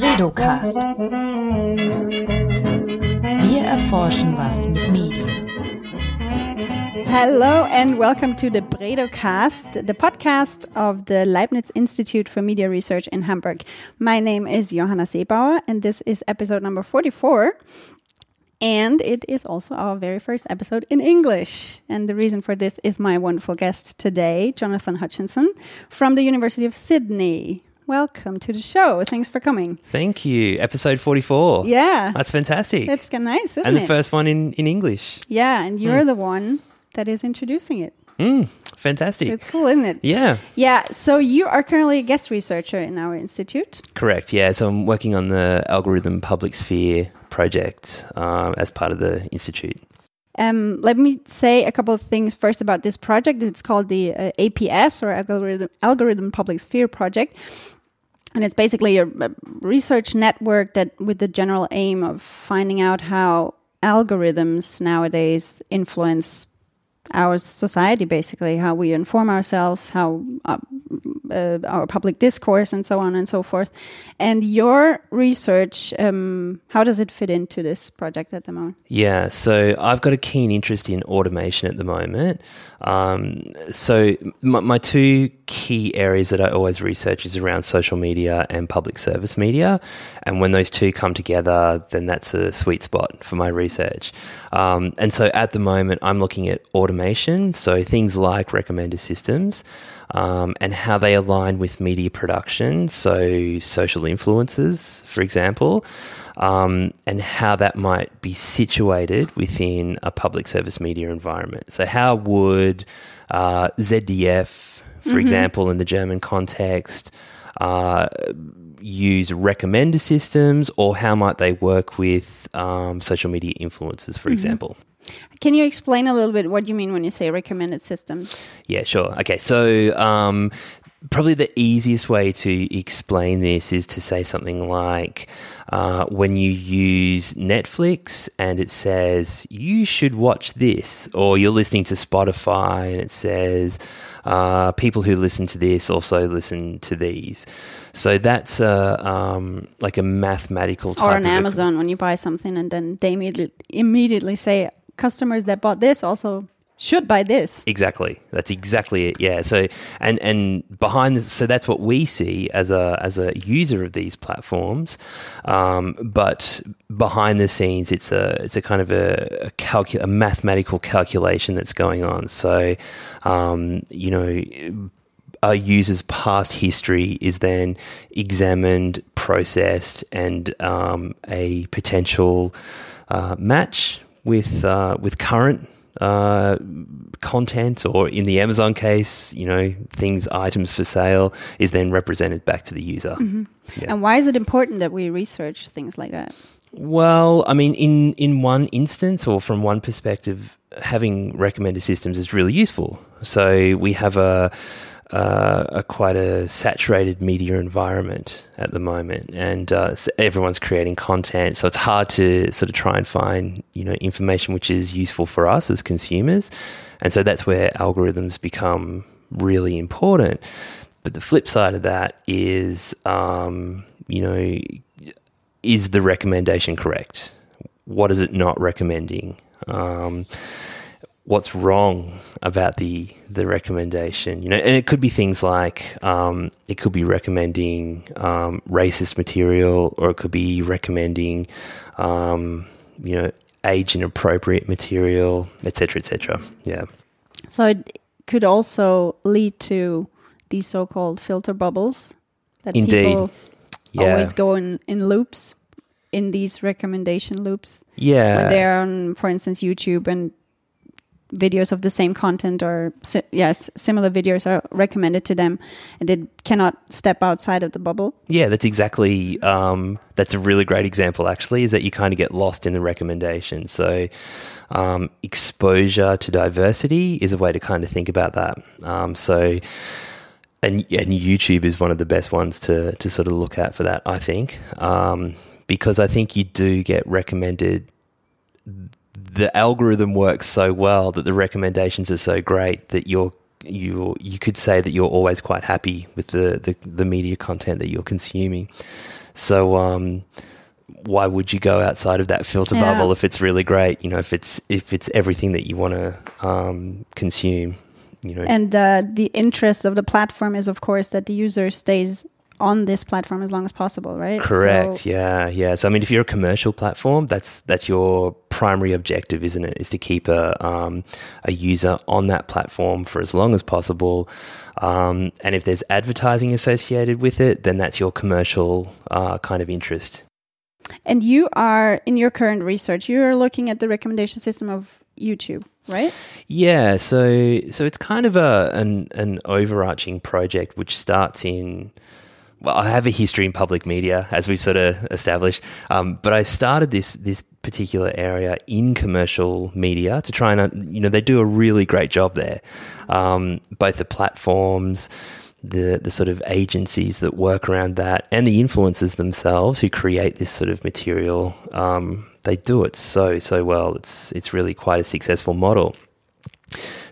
Bredocast. Wir erforschen was mit Medien. Hello and welcome to the Bredocast, the podcast of the Leibniz Institute for Media Research in Hamburg. My name is Johanna Seebauer and this is episode number 44. And it is also our very first episode in English. And the reason for this is my wonderful guest today, Jonathan Hutchinson from the University of Sydney. Welcome to the show. Thanks for coming. Thank you. Episode 44. Yeah. That's fantastic. That's nice, isn't and it? And the first one in, in English. yeah, and you're the one that is introducing it. Mm, fantastic. It's cool, isn't it? yeah, Yeah, so you are currently a guest researcher in our institute. correct. Yeah, so I'm working on the algorithm public sphere project um, as part of the institute. Um, let me say a couple of things first about this project. It's called the uh, APS or Algorithm, Algorithm Public Sphere Project. And it's basically a, a research network that with the general aim of finding out how algorithms nowadays influence our society, basically, how we inform ourselves, how uh, uh, our public discourse, and so on and so forth. And your research, um, how does it fit into this project at the moment? Yeah, so I've got a keen interest in automation at the moment. Um, so my, my two key areas that I always research is around social media and public service media, and when those two come together, then that's a sweet spot for my research. Um, and so at the moment, I'm looking at automation, so things like recommender systems. Um, and how they align with media production, so social influencers, for example, um, and how that might be situated within a public service media environment. So, how would uh, ZDF, for example, in the German context, uh, use recommender systems, or how might they work with um, social media influencers, for example? Can you explain a little bit what you mean when you say recommended systems? Yeah, sure. Okay, so um, probably the easiest way to explain this is to say something like uh, when you use Netflix and it says you should watch this, or you're listening to Spotify and it says uh, people who listen to this also listen to these. So that's a, um, like a mathematical type Or on of a- Amazon when you buy something and then they immediately, immediately say customers that bought this also should buy this. Exactly. That's exactly it. Yeah. So and and behind this, so that's what we see as a as a user of these platforms. Um, but behind the scenes, it's a it's a kind of a a, calcu- a mathematical calculation that's going on. So um, you know. A user's past history is then examined, processed, and um, a potential uh, match with uh, with current uh, content, or in the Amazon case, you know, things, items for sale, is then represented back to the user. Yeah. And why is it important that we research things like that? Well, I mean, in in one instance, or from one perspective, having recommender systems is really useful. So we have a uh, a quite a saturated media environment at the moment, and uh, so everyone's creating content. So it's hard to sort of try and find you know information which is useful for us as consumers, and so that's where algorithms become really important. But the flip side of that is, um, you know, is the recommendation correct? What is it not recommending? Um, what's wrong about the the recommendation? You know, and it could be things like um, it could be recommending um, racist material, or it could be recommending, um, you know, age inappropriate material, etc., etc. Yeah. So it could also lead to these so-called filter bubbles that Indeed. people Yeah. always go in, in loops in these recommendation loops Yeah. they're on for instance youtube and videos of the same content or si- yes similar videos are recommended to them and they cannot step outside of the bubble Yeah, that's exactly. Um, that's a really great example, actually, is that you kind of get lost in the recommendation. So, um, exposure to diversity is a way to kind of think about that. Um, so, and, and YouTube is one of the best ones to, to sort of look at for that, I think, um, because I think you do get recommended. The algorithm works so well that the recommendations are so great that you're you you could say that you're always quite happy with the, the, the media content that you're consuming. So um, why would you go outside of that filter Yeah. bubble if it's really great? You know, if it's if it's everything that you want to um, consume. You know, And uh, the interest of the platform is, of course, that the user stays on this platform as long as possible, right? Correct. So- yeah. Yeah. So I mean, if you're a commercial platform, that's that's your primary objective, isn't it? Is to keep a um, a user on that platform for as long as possible. Um, and if there's advertising associated with it, then that's your commercial uh, kind of interest. And you are in your current research, you are looking at the recommendation system of YouTube, right? Yeah, so so it's kind of a an an overarching project which starts in well, I have a history in public media, as we've sort of established, um, but I started this this particular area in commercial media to try and you know they do a really great job there, um, both the platforms. The, the sort of agencies that work around that and the influencers themselves who create this sort of material, um, they do it so so well. It's it's really quite a successful model.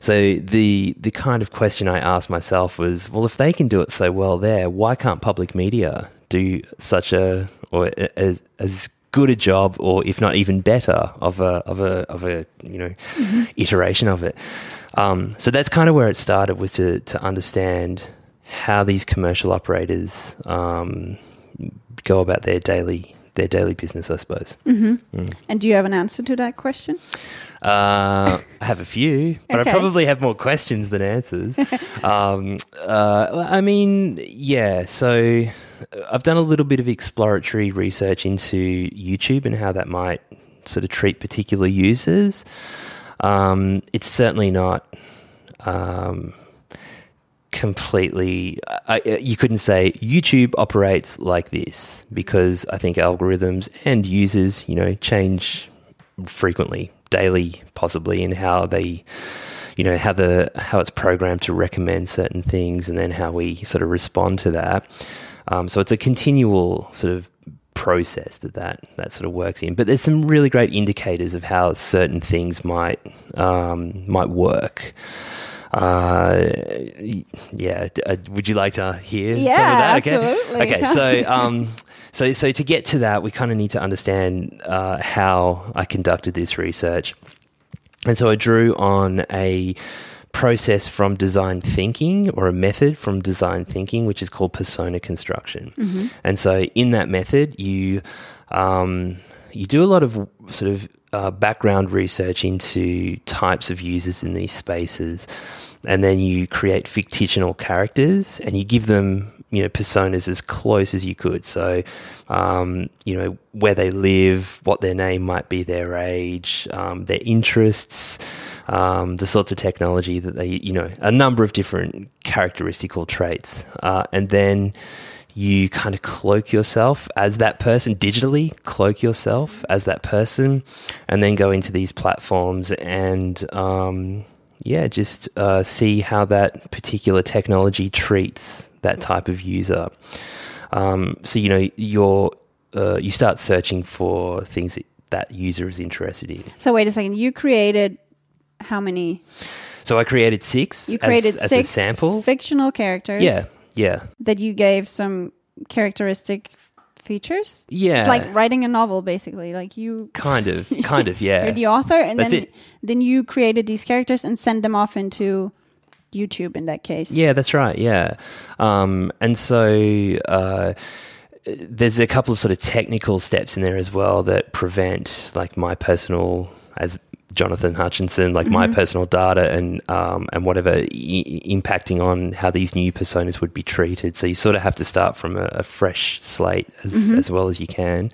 So the the kind of question I asked myself was, well, if they can do it so well there, why can't public media do such a or as as good a job, or if not even better, of a of a of a you know iteration of it? Um, so that's kind of where it started was to to understand how these commercial operators um, go about their daily their daily business, I suppose. And do you have an answer to that question? Uh, I have a few, but Okay. I probably have more questions than answers. um, uh, I mean, yeah. So I've done a little bit of exploratory research into YouTube and how that might sort of treat particular users. Um, it's certainly not. Um, completely I, you couldn't say youtube operates like this because i think algorithms and users you know change frequently daily possibly in how they you know how the how it's programmed to recommend certain things and then how we sort of respond to that um, so it's a continual sort of process that, that that sort of works in but there's some really great indicators of how certain things might um, might work uh, yeah. uh, Would you like to hear some of Yeah, that? Okay. absolutely. Okay. So, um, so, so to get to that, we kind of need to understand uh, how I conducted this research, and so I drew on a process from design thinking or a method from design thinking, which is called persona construction. And so, in that method, you um, you do a lot of sort of uh, background research into types of users in these spaces, and then you create fictional characters and you give them you know personas as close as you could. So, um, you know where they live, what their name might be, their age, um, their interests, um, the sorts of technology that they you know a number of different characteristical traits, uh, and then you kind of cloak yourself as that person digitally cloak yourself as that person and then go into these platforms and um, yeah just uh, see how that particular technology treats that type of user um, so you know you're uh, you start searching for things that that user is interested in So wait a second. You created how many? so i created six You created as, as six a sample fictional characters. yeah yeah That you gave some characteristic features. yeah It's like writing a novel, basically. Like you, kind of kind of yeah you're the author, and That's then it. then you created these characters and sent them off into YouTube. In that case, Yeah, that's right. Yeah, um, and so uh, there's a couple of sort of technical steps in there as well that prevent like my personal as Jonathan Hutchinson, like my personal data and um, and whatever I- impacting on how these new personas would be treated. So you sort of have to start from a, a fresh slate as as well as you can.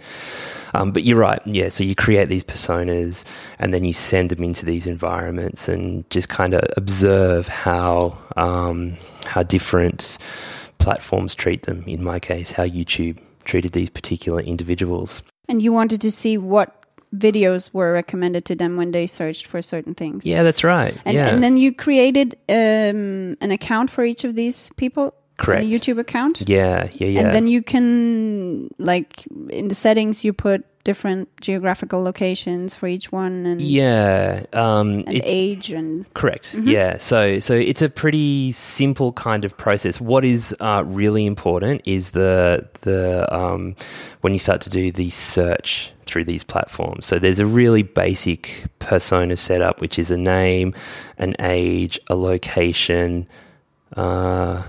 Um, but you're right, yeah. So you create these personas, and then you send them into these environments, and just kind of observe how um, how different platforms treat them. In my case, how YouTube treated these particular individuals. and you wanted to see what videos were recommended to them when they searched for certain things. Yeah, that's right. And, yeah, and then you created um, an account for each of these people. Correct. A YouTube account. yeah, yeah, yeah. And then you can, like, in the settings, you put different geographical locations for each one and Yeah, um, and it- age and Correct. Yeah. So so it's a pretty simple kind of process. What is uh, really important is the the um, when you start to do the search through these platforms. So there's a really basic persona setup, which is a name, an age, a location. Uh,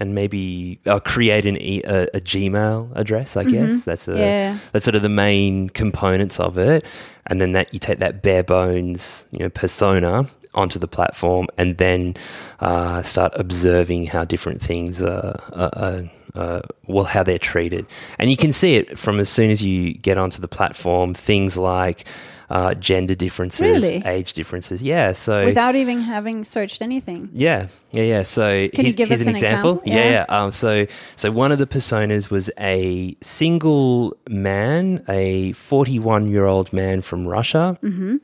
and maybe uh, create an e- a, a Gmail address. I guess that's a, Yeah. that's sort of the main components of it, and then that you take that bare bones, you know, persona onto the platform, and then uh, start observing how different things are, are, are uh, well, how they're treated, and you can see it from as soon as you get onto the platform. Things like uh, gender differences, Really? age differences. Yeah, so without even having searched anything. yeah, yeah, yeah. So Can you give here's us an an example. example? Yeah, Yeah. yeah. Um, so, so one of the personas was a single man, a 41 year old man from Russia. Mm-hmm.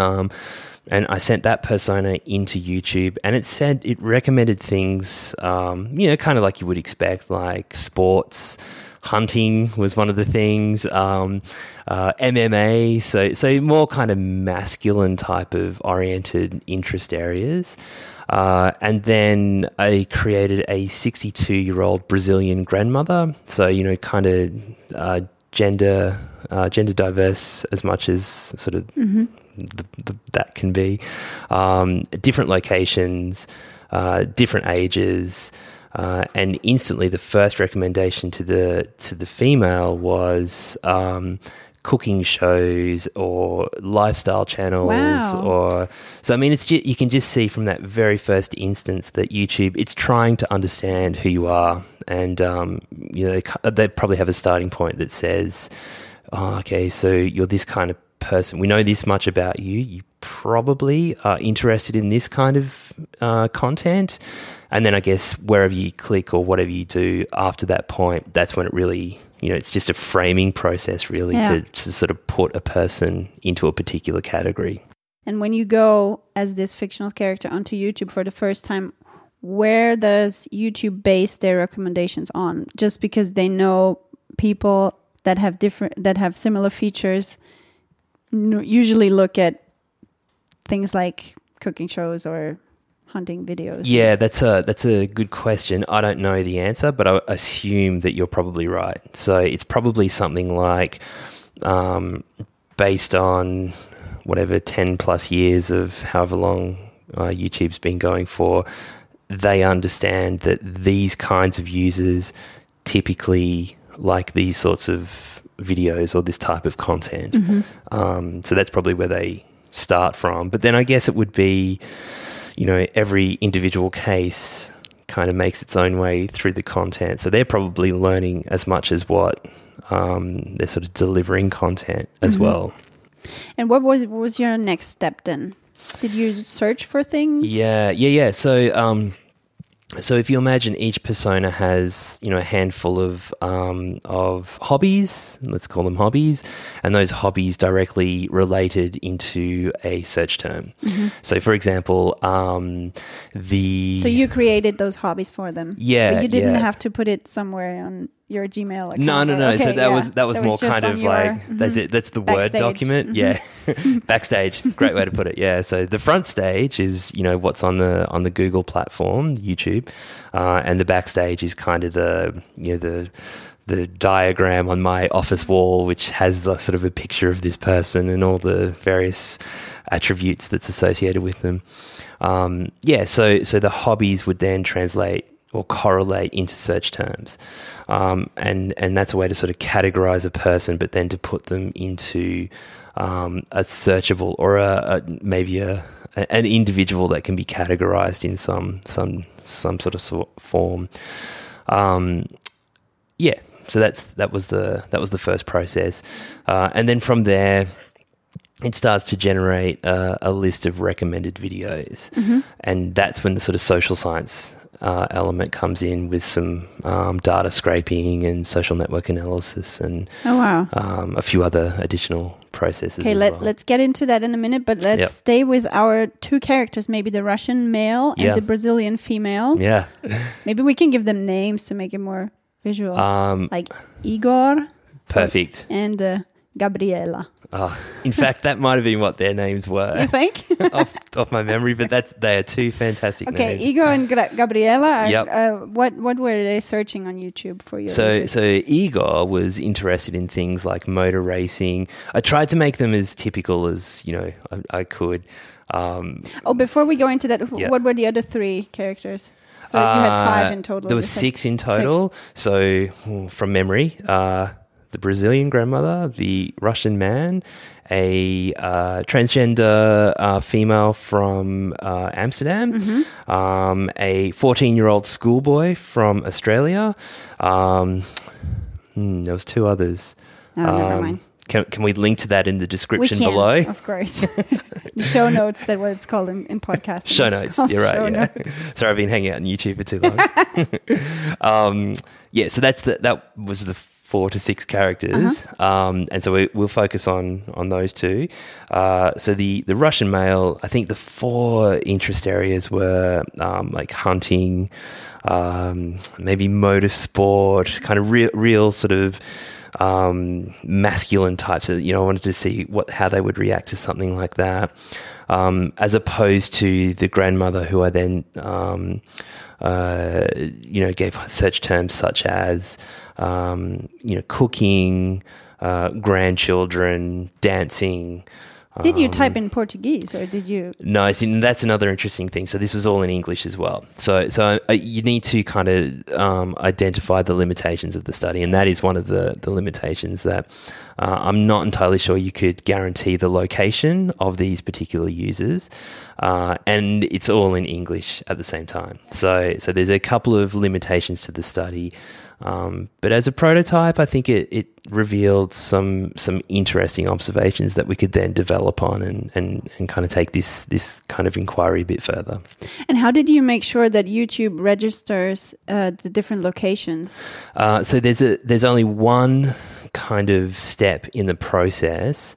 Um, and I sent that persona into YouTube, and it said it recommended things, um, you know, kind of like you would expect, like sports, hunting was one of the things, um, uh, MMA, so so more kind of masculine type of oriented interest areas. Uh, and then I created a 62 year old Brazilian grandmother, so you know, kind of uh, gender uh, gender diverse as much as sort of the, the, that can be. Um, different locations, uh, different ages, uh, and instantly the first recommendation to the to the female was um, cooking shows or lifestyle channels Wow. or so. I mean, it's you can just see from that very first instance that YouTube it's trying to understand who you are, and um, you know they, they probably have a starting point that says oh, okay, so you're this kind of person. We know this much about you. You probably are interested in this kind of uh, content. And then I guess wherever you click or whatever you do after that point, that's when it really, you know, it's just a framing process really Yeah. to, to sort of put a person into a particular category. And when you go as this fictional character onto YouTube for the first time, where does YouTube base their recommendations on? Just because they know people that have different that have similar features usually look at things like cooking shows or hunting videos. Yeah, that's a that's a good question. I don't know the answer, but I assume that you're probably right. So it's probably something like um, based on whatever ten plus years of however long uh, YouTube's been going for. They understand that these kinds of users typically like these sorts of videos or this type of content. Um, so that's probably where they start from. But then I guess it would be you know, every individual case kind of makes its own way through the content. So they're probably learning as much as what um, they're sort of delivering content as well. And what was what was your next step then? Did you search for things? Yeah, yeah, yeah. So, um, so if you imagine each persona has, you know, a handful of um, of hobbies, let's call them hobbies, and those hobbies directly related into a search term. So, for example, um, the So you created those hobbies for them. Yeah, But you didn't yeah. have to put it somewhere on your Gmail account. No, no, no. so that yeah. was that was more just kind of like that's it. That's the word document. Yeah, backstage. Great way to put it. Yeah. So the front stage is you know what's on the on the Google platform, YouTube, uh, and the backstage is kind of the you know the the diagram on my office wall, which has the sort of a picture of this person and all the various attributes that's associated with them. Um, yeah. So so the hobbies would then translate or correlate into search terms. Um, and, and that's a way to sort of categorize a person, but then to put them into um, a searchable or a, a maybe a, a- an individual that can be categorized in some some some sort of sort form. Um, yeah, so that's that was the that was the first process, uh, and then from there, it starts to generate uh, a list of recommended videos, and that's when the sort of social science uh, element comes in with some um, data scraping and social network analysis and Oh wow. um, a few other additional processes. Okay, let, well. let's get into that in a minute, but let's Yep. stay with our two characters, maybe the Russian male and Yeah. the Brazilian female. yeah, Maybe we can give them names to make it more visual. um, like Igor perfect. and uh, Gabriela. Oh, in fact, that might have been what their names were You think? off, off my memory, but that's they are two fantastic okay, names. Igor and Gra- Gabriela. Are, Yep. uh, what what were they searching on YouTube for you? So, so Igor was interested in things like motor racing. I tried to make them as typical as you know I, I could. Um, oh, before we go into that, what were the other three characters? So you had five uh, in total. There was six in total. So, hmm, from memory, uh, the Brazilian grandmother, the Russian man, a uh, transgender uh, female from uh, Amsterdam, Mm-hmm. um, a 14 year old schoolboy from Australia. Um, hmm, there was two others. Oh, never Um, mind. Can, can we link to that in the description can, below? of course. show notes. That what it's called in, in podcasting. Show notes. You're right. Yeah. notes. Sorry, I've been hanging out on YouTube for too long. um, yeah. So that's the, that was the four to six characters, Uh-huh. um, and so we, we'll focus on on those two. Uh, so the the Russian male, I think the four interest areas were um, like hunting, um, maybe motorsport, kind of real real sort of um, masculine types. Of, you know, I wanted to see what how they would react to something like that, um, as opposed to the grandmother who I then. Uh, you know, gave search terms such as, um, you know, cooking, uh, grandchildren, dancing. Did you um, type in Portuguese or did you? No, see, and that's another interesting thing. So this was all in English as well. So, so uh, you need to kind of um, identify the limitations of the study, and that is one of the the limitations that uh, I'm not entirely sure you could guarantee the location of these particular users, uh, and it's all in English at the same time. So, so there's a couple of limitations to the study. Um, but as a prototype, I think it, it revealed some some interesting observations that we could then develop on and, and, and kind of take this this kind of inquiry a bit further. And how did you make sure that YouTube registers uh, the different locations? Uh, so there's a there's only one kind of step in the process,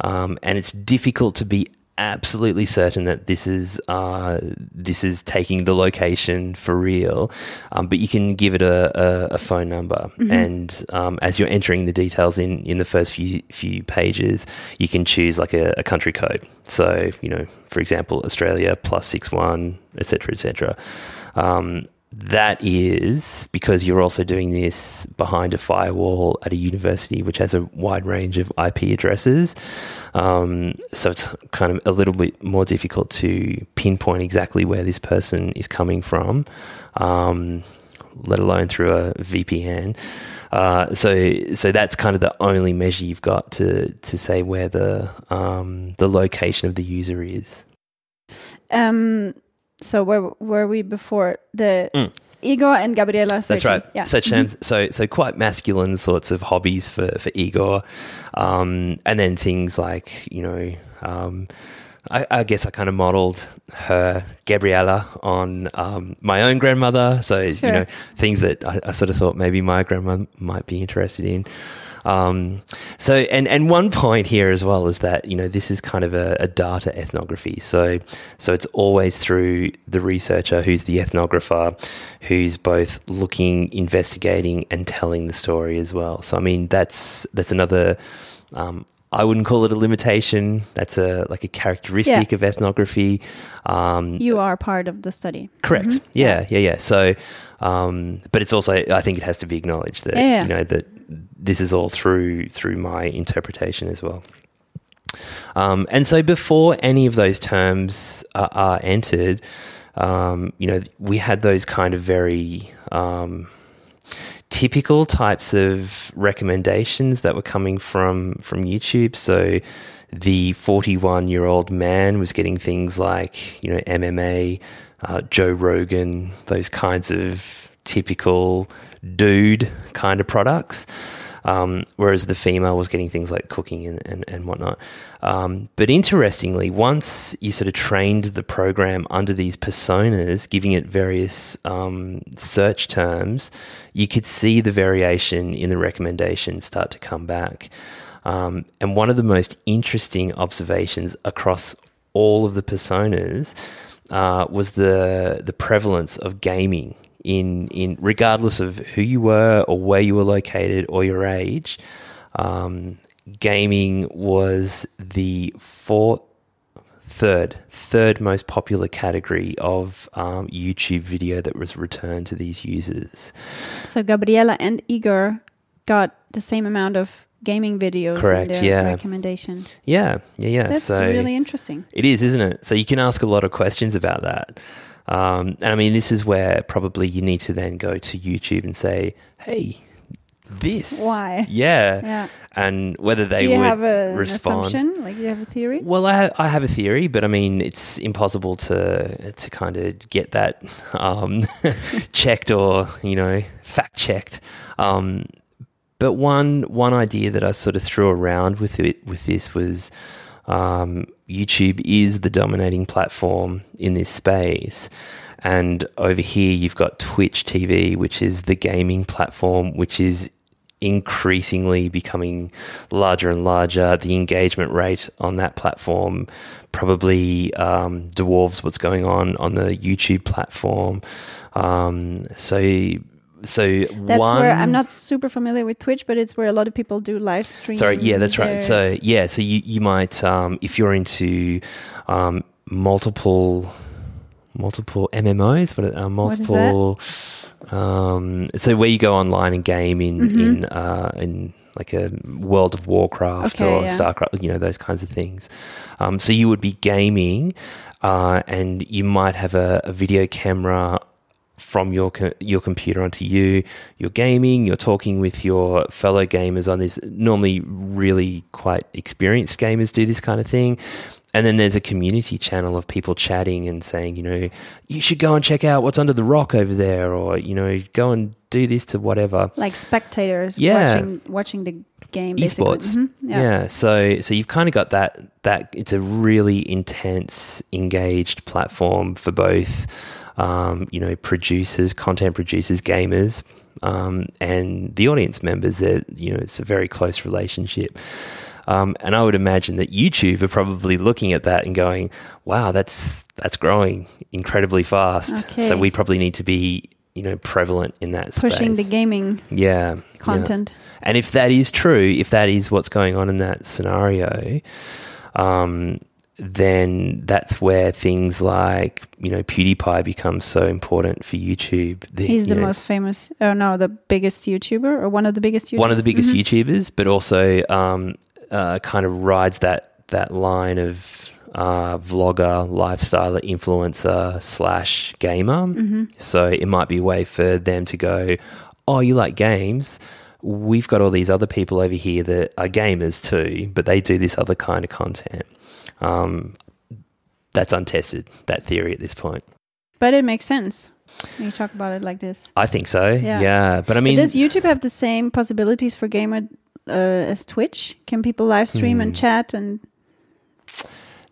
um, and it's difficult to be absolutely certain that this is uh, this is taking the location for real. Um, but you can give it a, a, a phone number, and um, as you're entering the details in in the first few few pages, you can choose like a, a country code. So you know, for example, Australia plus six one, etc., etc. Um, that is because you're also doing this behind a firewall at a university which has a wide range of IP addresses. Um, so it's kind of a little bit more difficult to pinpoint exactly where this person is coming from, um, let alone through a VPN. Uh, so, so that's kind of the only measure you've got to to say where the um, the location of the user is. Um, so where were we before the Igor and Gabriela? Mm. That's right. Yeah. Such terms, so so quite masculine sorts of hobbies for for Igor, um, and then things like you know, um, I, I guess I kind of modelled her Gabriela on um, my own grandmother. So Sure. you know, things that I, I sort of thought maybe my grandma might be interested in. Um, so, and, and one point here as well is that, you know, this is kind of a, a data ethnography. So, so it's always through the researcher who's the ethnographer, who's both looking, investigating and telling the story as well. So, I mean, that's, that's another, um, I wouldn't call it a limitation. That's a like a characteristic of ethnography. Um, You are part of the study. Correct. Yeah, yeah, yeah. So, um, but it's also I think it has to be acknowledged that Yeah, yeah. you know that this is all through through my interpretation as well. Um, and so before any of those terms are, are entered, um, you know, we had those kind of very um, typical types of recommendations that were coming from from YouTube. So the 41 year old man was getting things like you know MMA, uh, Joe Rogan, those kinds of typical dude kind of products. Um, whereas the female was getting things like cooking and, and, and whatnot. Um, but interestingly, once you sort of trained the program under these personas, giving it various um, search terms, you could see the variation in the recommendations start to come back. Um, and one of the most interesting observations across all of the personas uh, was the the prevalence of gaming in in regardless of who you were or where you were located or your age. Um, gaming was the fourth, third, third most popular category of um, YouTube video that was returned to these users. So Gabriela and Igor got the same amount of gaming videos Correct, in their yeah. recommendation. Yeah, yeah, yeah. That's so really interesting. It is, isn't it? So you can ask a lot of questions about that. Um, and I mean, this is where probably you need to then go to YouTube and say, hey, this. Why? Yeah. Yeah. And whether they Do you would have a, respond. assumption? Like, you have a theory? Well, I, ha- I have a theory, but I mean, it's impossible to to kind of get that um, checked or you know fact checked. Um, but one one idea that I sort of threw around with it with this was um, YouTube is the dominating platform in this space. And over here, you've got Twitch TV, which is the gaming platform, which is increasingly becoming larger and larger. The engagement rate on that platform probably um, dwarfs what's going on on the YouTube platform. Um, so, so That's one, where I'm not super familiar with Twitch, but it's where a lot of people do live streams. Sorry, yeah, that's right. So yeah, so you you might um, if you're into um, multiple multiple MMOs, are- uh, What is that? multiple. Um, so where you go online and game in Mm-hmm. in uh, in like a World of Warcraft Okay, or yeah. Starcraft, you know those kinds of things. Um, so you would be gaming, uh, and you might have a, a video camera from your co- your computer onto you. You're gaming. You're talking with your fellow gamers on this. Normally, really quite experienced gamers do this kind of thing. And then there's a community channel of people chatting and saying, you know, you should go and check out what's under the rock over there, or you know, go and do this to whatever. like spectators Yeah. watching watching the game. Esports. Mhm, Yeah. Yeah. So so you've kind of got that that it's a really intense, engaged platform for both um, you know, producers, content producers, gamers, um, and the audience members. That you know, it's a very close relationship. Um, and I would imagine that YouTube are probably looking at that and going, "Wow, that's that's growing incredibly fast." Okay. So we probably need to be, you know, prevalent in that Pushing the gaming yeah, yeah. content. And if that is true, if that is what's going on in that scenario, um, then that's where things like you know PewDiePie becomes so important for YouTube. The- He's you the know, most famous, oh no, the biggest YouTuber or one of the biggest YouTubers. one of the biggest YouTubers, but also um, uh, kind of rides that that line of uh, vlogger, lifestyle influencer slash gamer. So it might be a way for them to go, oh, you like games. We've got all these other people over here that are gamers too, but they do this other kind of content. Um, that's untested, that theory at this point. But it makes sense when you talk about it like this. I think so. Yeah. Yeah. But I But mean, does YouTube have the same possibilities for gamer uh, as Twitch? Can people live stream and chat and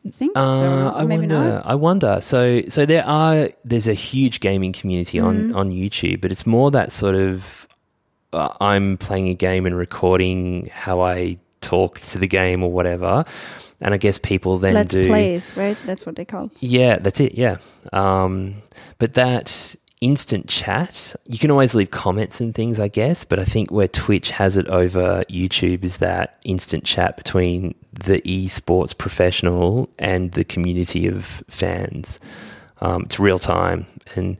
things? Uh, I maybe wonder. not. I wonder. So, so there are. There's a huge gaming community on Mm-hmm. on YouTube, but it's more that sort of. Uh, I'm playing a game and recording how I talk to the game or whatever, and I guess people then Let's do. plays, right? That's what they call. Yeah, that's it. Yeah. Um, but that instant chat, you can always leave comments and things, I guess. But I think where Twitch has it over YouTube is that instant chat between the esports professional and the community of fans. Um, it's real time. And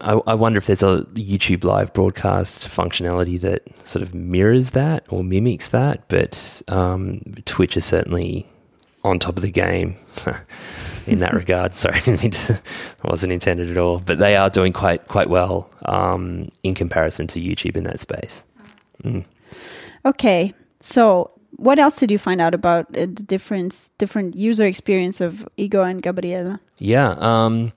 I, I wonder if there's a YouTube live broadcast functionality that sort of mirrors that or mimics that. But um, Twitch is certainly on top of the game in that regard. Sorry, I didn't mean to, wasn't intended at all. But they are doing quite quite well um, in comparison to YouTube in that space. Okay, so what else did you find out about uh, the difference, different user experience of Igor and Gabriela? Yeah. Um,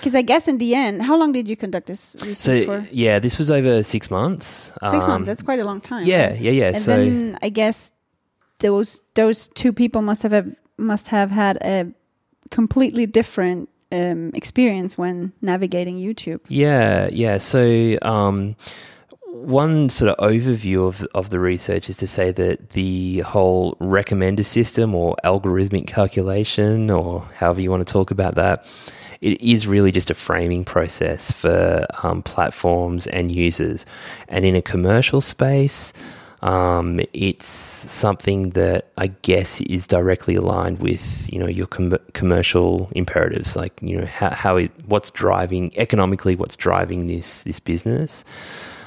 Because I guess in the end, how long did you conduct this research so for? yeah, this was over six months. Six Um, months. That's quite a long time. Yeah, yeah, yeah. And so then I guess those those two people must have have- must have had a completely different um, experience when navigating YouTube. Yeah, yeah. So, um, one sort of overview of of the research is to say that the whole recommender system or algorithmic calculation, or however you want to talk about that, it is really just a framing process for um, platforms and users. And in a commercial space, Um, it's something that I guess is directly aligned with you know your com- commercial imperatives, like you know how, how it, what's driving economically, what's driving this this business.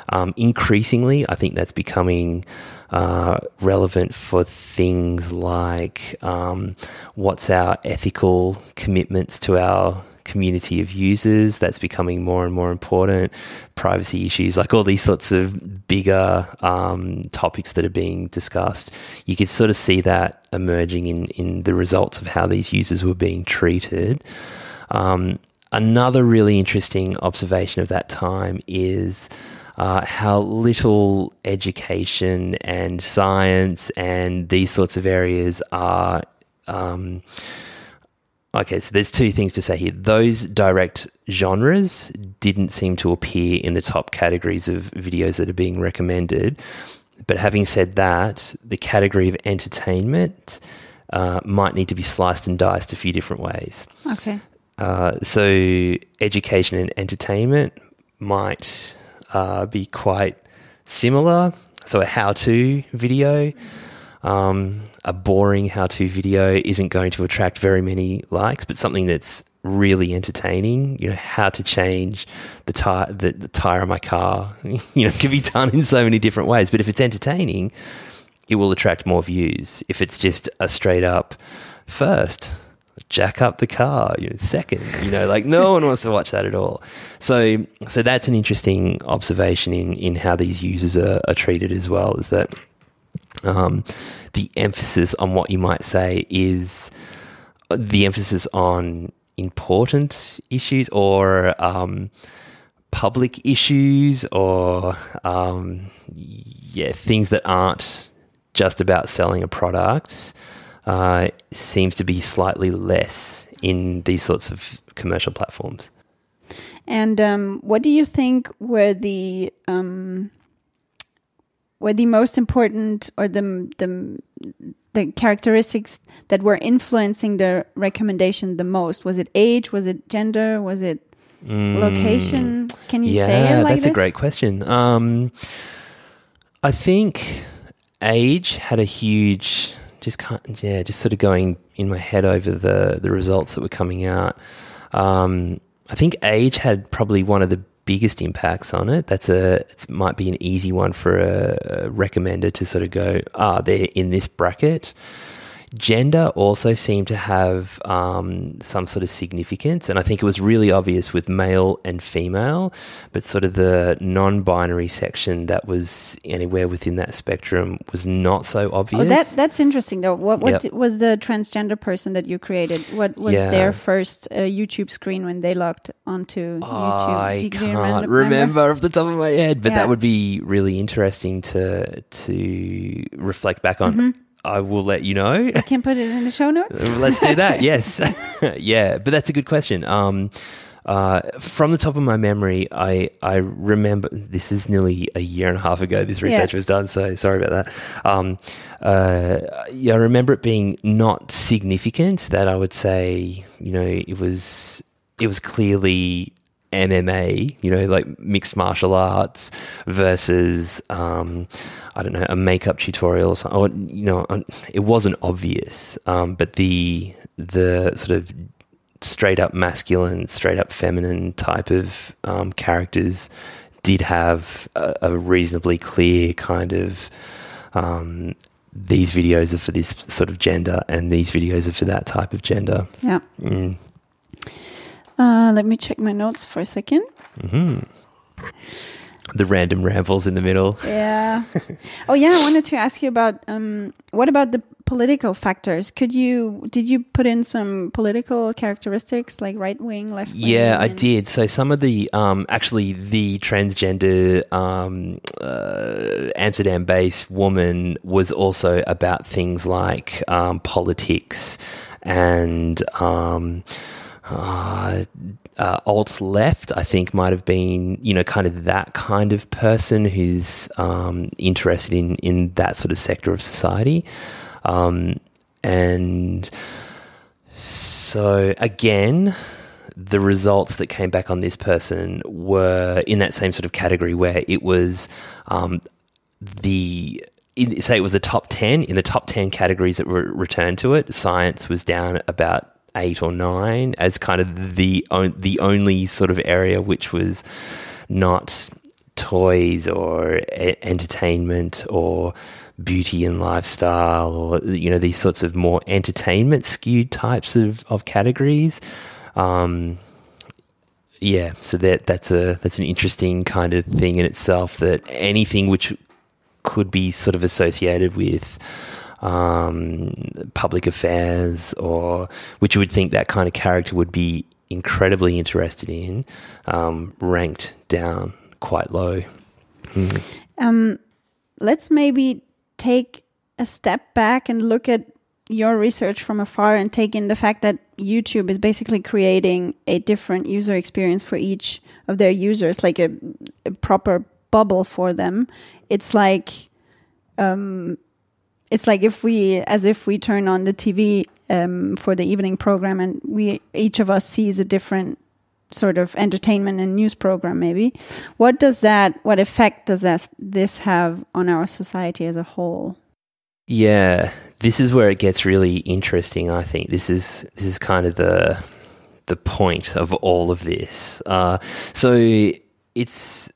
Um, increasingly, I think that's becoming uh, relevant for things like um, what's our ethical commitments to our community of users. That's becoming more and more important. Privacy issues, like all these sorts of bigger um, topics that are being discussed. You could sort of see that emerging in, in the results of how these users were being treated. Um, another really interesting observation of that time is. Uh, how little education and science and these sorts of areas are um, Okay, so there's two things to say here. Those direct genres didn't seem to appear in the top categories of videos that are being recommended. But having said that, the category of entertainment uh, might need to be sliced and diced a few different ways. Okay. Uh, so, education and entertainment might uh, be quite similar. So, a how to video um, a boring how to video isn't going to attract very many likes, but something that's really entertaining, you know, how to change the tire, the, the tire of my car, you know, can be done in so many different ways. But if it's entertaining, it will attract more views. If it's just a straight up first, jack up the car, you know, second, you know, like no one wants to watch that at all. So, so that's an interesting observation in, in how these users are, are treated as well, is that um, the emphasis on what you might say is the emphasis on important issues or um, public issues or um, yeah things that aren't just about selling a product uh, seems to be slightly less in these sorts of commercial platforms. And um, what do you think were the um, were the most important or the the the characteristics that were influencing the recommendation the most? Was it age? Was it gender? Was it mm, location? Can you yeah, say it like that's this? a great question. Um, I think age had a huge just can't, yeah, just sort of going in my head over the the results that were coming out. Um, I think age had probably one of the biggest impacts on it. That's a it might be an easy one for a, a recommender to sort of go, ah, they're in this bracket. Gender also seemed to have um, some sort of significance, and I think it was really obvious with male and female, but sort of the non binary section that was anywhere within that spectrum was not so obvious. Oh, that, that's interesting, though. What, what yep. was the transgender person that you created? What was yeah. their first uh, YouTube screen when they logged onto oh, YouTube? I Do, can't remember, remember off the top of my head, but yeah. that would be really interesting to, to reflect back on. Mm-hmm I will let you know. I can put it in the show notes. Let's do that. yes. yeah, but that's a good question. Um, uh, from the top of my memory, I, I remember this is nearly a year and a half ago. This research yeah. was done, so sorry about that. Um, uh, yeah, I remember it being not significant. That I would say, you know, it was it was clearly MMA, you know, like mixed martial arts versus, um, I don't know, a makeup tutorial or something. Or, you know, it wasn't obvious, um, but the the sort of straight up masculine, straight up feminine type of um, characters did have a, a, reasonably clear kind of. Um, these videos are for this sort of gender, and these videos are for that type of gender. Yeah. Mm. Uh, let me check my notes for a 2nd mm-hmm. The random rambles in the middle. Yeah. oh yeah, I wanted to ask you about um, what about the political factors? Could you did you put in some political characteristics like right wing, left wing? Yeah, I did. So some of the um, actually the transgender um, uh, Amsterdam based woman was also about things like um, politics and um, uh, uh, alt left, I think, might have been, you know, kind of that kind of person who's um, interested in, in that sort of sector of society. Um, and so, again, the results that came back on this person were in that same sort of category where it was um, the in, say it was a top 10 in the top 10 categories that were returned to it science was down about eight or nine as kind of the the only sort of area which was not toys or entertainment or beauty and lifestyle or you know these sorts of more entertainment skewed types of, of categories. Um, yeah so that that's a that's an interesting kind of thing in itself that anything which could be sort of associated with um, public affairs or which you would think that kind of character would be incredibly interested in um, ranked down quite low Um, let's maybe take a step back and look at your research from afar and take in the fact that YouTube is basically creating a different user experience for each of their users, like a, a proper bubble for them. It's like, um, it's like if we, as if we turn on the TV um, for the evening program, and we each of us sees a different sort of entertainment and news program maybe what does that what effect does that this have on our society as a whole Yeah, this is where it gets really interesting. I think this is this is kind of the the point of all of this. Uh, so it's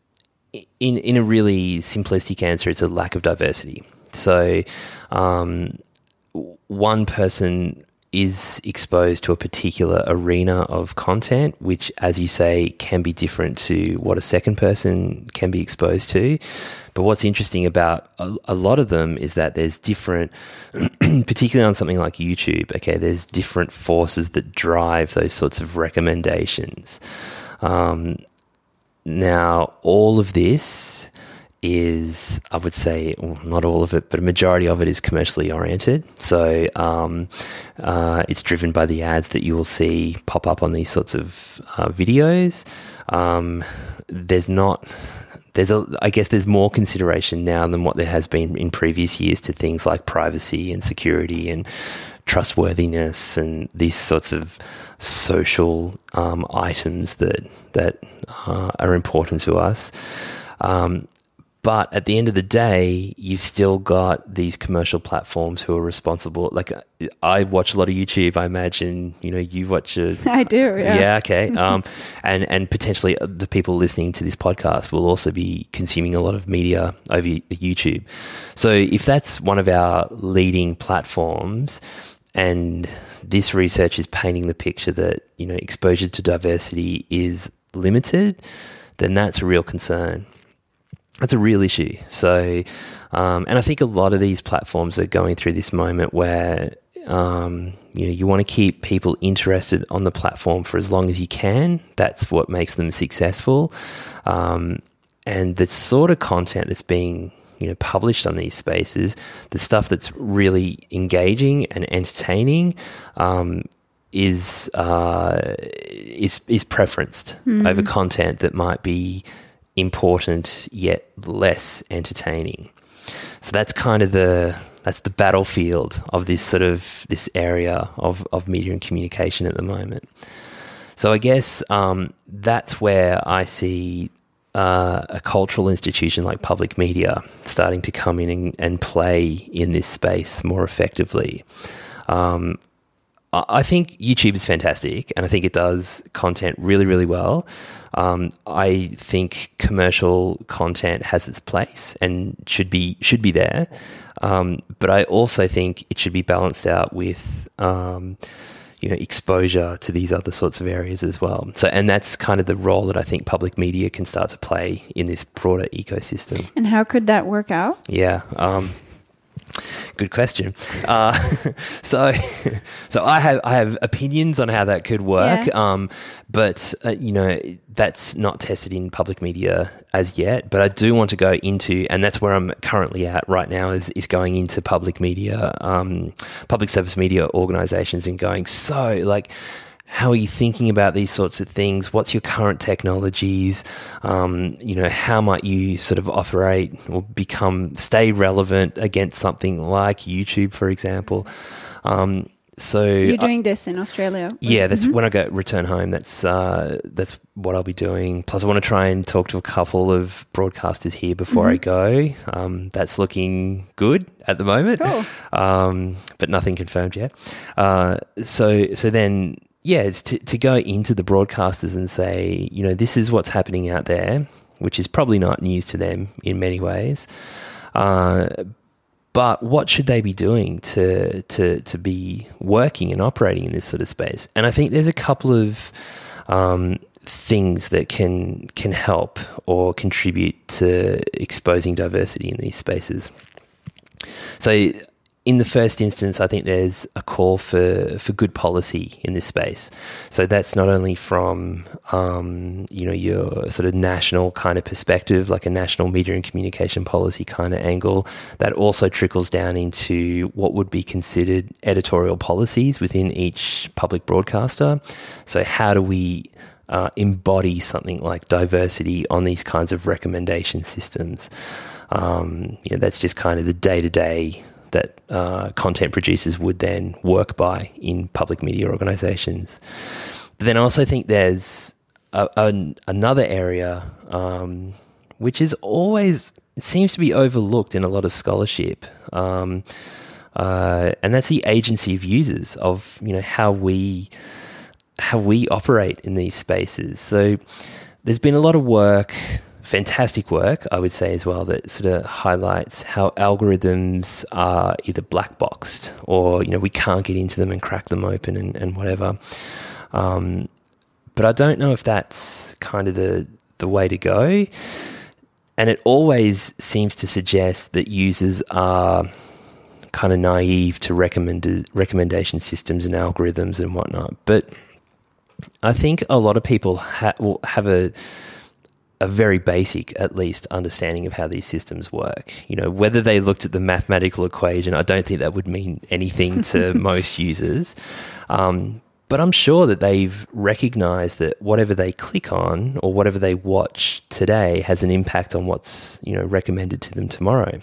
in in a really simplistic answer, it's a lack of diversity. So um, one person is exposed to a particular arena of content, which, as you say, can be different to what a second person can be exposed to. But what's interesting about a, a lot of them is that there's different, particularly on something like YouTube, okay, there's different forces that drive those sorts of recommendations. Um, now, all of this is, I would say, well, not all of it, but a majority of it is commercially oriented. So um, uh, it's driven by the ads that you will see pop up on these sorts of uh, videos. Um, there's not. There's a, I guess there's more consideration now than what there has been in previous years to things like privacy and security and trustworthiness and these sorts of social um, items that that uh, are important to us. Um, but at the end of the day, you've still got these commercial platforms who are responsible. Like uh, I watch a lot of YouTube. I imagine you know you watch a i do yeah, yeah, okay. Um, and and potentially uh, the people listening to this podcast will also be consuming a lot of media over YouTube. So if that's one of our leading platforms, and this research is painting the picture that you know exposure to diversity is limited, then that's a real concern. That's a real issue. So, um, and I think a lot of these platforms are going through this moment where um, you know you want to keep people interested on the platform for as long as you can. That's what makes them successful. Um, and the sort of content that's being you know published on these spaces, the stuff that's really engaging and entertaining, um, is uh, is is preferenced over content that might be important yet less entertaining. So that's kind of the that's the battlefield of this sort of this area of, of media and communication at the moment. So I guess um, that's where I see uh, a cultural institution like public media starting to come in and, and play in this space more effectively. Um, I think YouTube is fantastic, and I think it does content really, really well. Um, I think commercial content has its place and should be should be there, um, but I also think it should be balanced out with um, you know exposure to these other sorts of areas as well. So, and that's kind of the role that I think public media can start to play in this broader ecosystem. and how could that work out Yeah. Good question. Uh, so, so I have I have opinions on how that could work, Yeah. um, but uh, you know that's not tested in public media as yet. But I do want to go into, and that's where I'm currently at right now is is going into public media, um, public service media organisations, and going so like how are you thinking about these sorts of things? What's your current technologies? Um, you know, how might you sort of operate or become stay relevant against something like YouTube, for example? Um, so You're I- doing this in Australia. yeah, that's Mhm. when I go return home. That's uh, that's what I'll be doing. Plus, I want to try and talk to a couple of broadcasters here before I go. Um, that's looking good at the moment, Cool. um, but nothing confirmed yet. Uh, so so then yeah, it's to to go into the broadcasters and say, you know, this is what's happening out there, which is probably not news to them in many ways. Uh, but what should they be doing to to to be working and operating in this sort of space? And I think there's a couple of um, things that can can help or contribute to exposing diversity in these spaces. So, in the first instance, I think there's a call for, for good policy in this space. So that's not only from um, you know your sort of national kind of perspective, like a national media and communication policy kind of angle. That also trickles down into what would be considered editorial policies within each public broadcaster. So how do we uh, embody something like diversity on these kinds of recommendation systems? Um, you know, that's just kind of the day to day that uh, content producers would then work by in public media organizations. But then I also think there's a, an, another area um, which is always seems to be overlooked in a lot of scholarship. Um, uh, and that's the agency of users of you know how we how we operate in these spaces. So there's been a lot of work, fantastic work, I would say as well, that sort of highlights how algorithms are either black boxed or you know we can't get into them and crack them open and, and whatever. Um, but I don't know if that's kind of the the way to go. And it always seems to suggest that users are kind of naive to recommended recommendation systems and algorithms and whatnot. But I think a lot of people ha- will have a a very basic, at least, understanding of how these systems work. You know, whether they looked at the mathematical equation, I don't think that would mean anything to most users. Um, but I'm sure that they've recognized that whatever they click on or whatever they watch today has an impact on what's you know recommended to them tomorrow.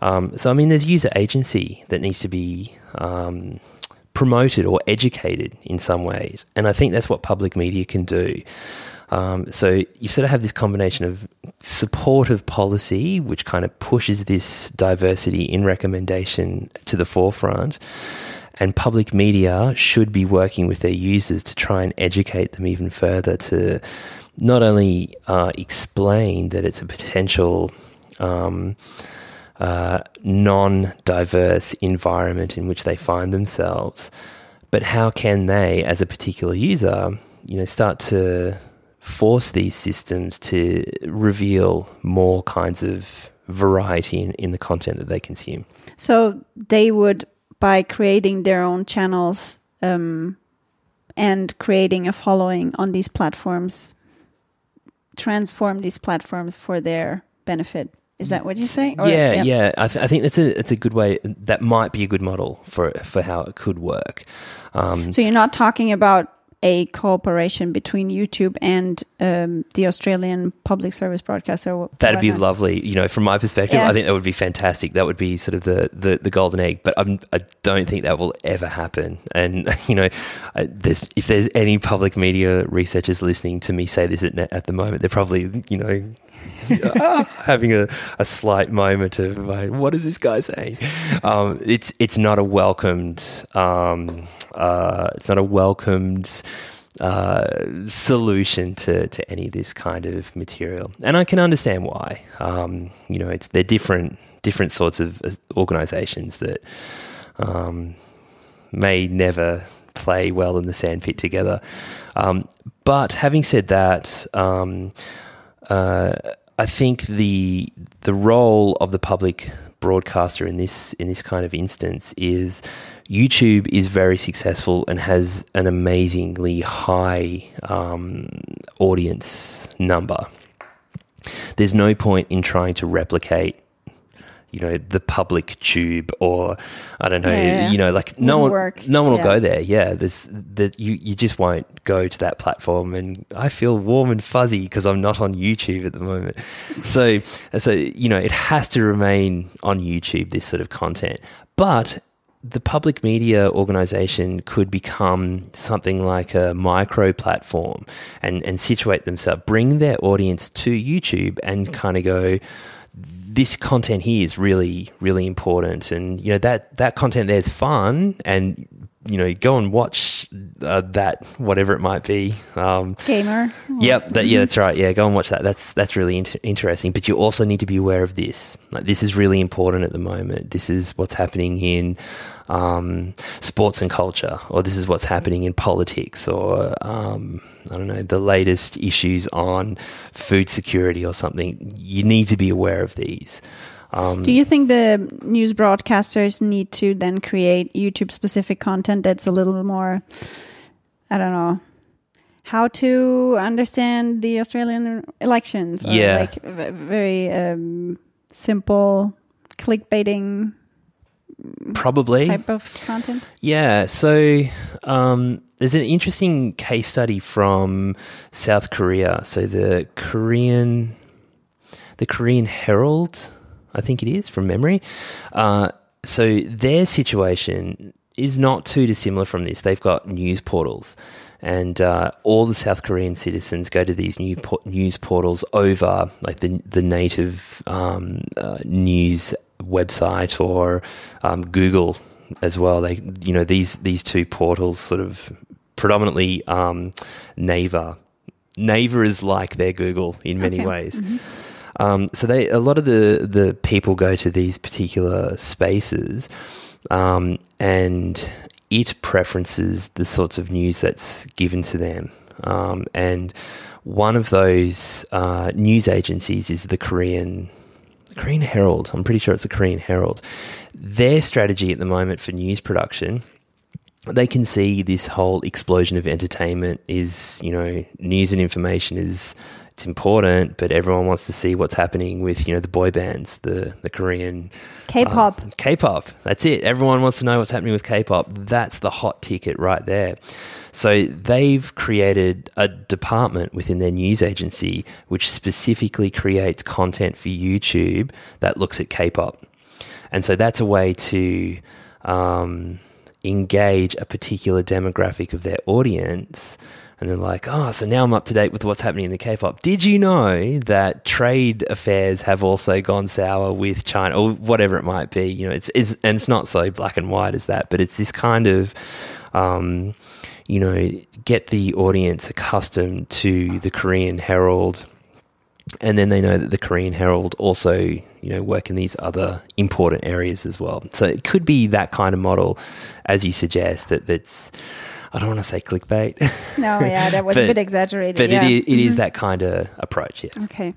Um, so I mean, there's user agency that needs to be um, promoted or educated in some ways, and I think that's what public media can do. Um, so you sort of have this combination of supportive policy, which kind of pushes this diversity in recommendation to the forefront, and public media should be working with their users to try and educate them even further to not only uh, explain that it's a potential um, uh, non-diverse environment in which they find themselves, but how can they, as a particular user, you know, start to force these systems to reveal more kinds of variety in, in the content that they consume? So they would, by creating their own channels um, and creating a following on these platforms, transform these platforms for their benefit. Is that what you say? Or- yeah, yeah. I, th- I think that's a it's a good way. That might be a good model for for how it could work. Um, So you're not talking about a cooperation between YouTube and um, the Australian public service broadcaster. That'd be lovely. You know, from my perspective, Yeah. I think that would be fantastic. That would be sort of the, the, the golden egg. But I'm, I don't think that will ever happen. And you know, I, there's, if there's any public media researchers listening to me say this at, at the moment, they're probably you know having a, a slight moment of like, what is this guy saying? Um, it's it's not a welcomed um, uh, it's not a welcomed uh, solution to, to any of this kind of material, and I can understand why. Um, you know, it's they're different different sorts of uh, organisations that um, may never play well in the sandpit together. Um, but having said that, um, uh, I think the the role of the public broadcaster in this in this kind of instance is YouTube is very successful and has an amazingly high um, audience number. There's no point in trying to replicate you know the public tube or I don't know Yeah, yeah. you know like no Wouldn't one work. no one will go there yeah there's that you you just won't go to that platform and I feel warm and fuzzy because I'm not on YouTube at the moment so so you know it has to remain on YouTube this sort of content but the public media organization could become something like a micro platform and, and situate themselves, bring their audience to YouTube and kind of go, this content here is really, really important. And, you know, that, that content there's fun and you know, go and watch uh, that, whatever it might be. Um, Gamer. Yep. That, yeah, that's right. Yeah, go and watch that. That's that's really inter- interesting. But you also need to be aware of this. Like, this is really important at the moment. This is what's happening in um, sports and culture, or this is what's happening in politics, or um, I don't know, the latest issues on food security or something. You need to be aware of these. Um, Do you think the news broadcasters need to then create YouTube specific content that's a little more, I don't know, how to understand the Australian elections? Yeah. Like v- very um, simple clickbaiting probably. type of content? Yeah, so um, there's an interesting case study from South Korea. So the Korean, the Korean Herald, I think it is from memory. Uh, so their situation is not too dissimilar from this. They've got news portals, and uh, all the South Korean citizens go to these new news portals over like the the native um, uh, news website or um, Google as well. They you know these these two portals sort of predominantly um, Naver. Naver is like their Google in many Okay. ways. Um, so they a lot of the the people go to these particular spaces, um, and it preferences the sorts of news that's given to them. Um, and one of those uh, news agencies is the Korean Korean Herald. I'm pretty sure it's the Korean Herald. Their strategy at the moment for news production they can see this whole explosion of entertainment is, you know, news and information is it's important, but everyone wants to see what's happening with, you know, the boy bands, the the Korean K-pop. um, K-pop. That's it. Everyone wants to know what's happening with K-pop. That's the hot ticket right there. So they've created a department within their news agency which specifically creates content for YouTube that looks at K-pop. And so that's a way to um, engage a particular demographic of their audience. And they're like, oh, so now I'm up to date with what's happening in the K pop. Did you know that trade affairs have also gone sour with China or whatever it might be? You know, it's, it's and it's not so black and white as that, but it's this kind of, um, you know, get the audience accustomed to the Korean Herald and then they know that the Korean Herald also, you know, work in these other important areas as well. So it could be that kind of model, as you suggest. That that's, I don't want to say clickbait, No, yeah, that was a bit exaggerated. but yeah. it is, it is that kind of approach. Yeah. Okay.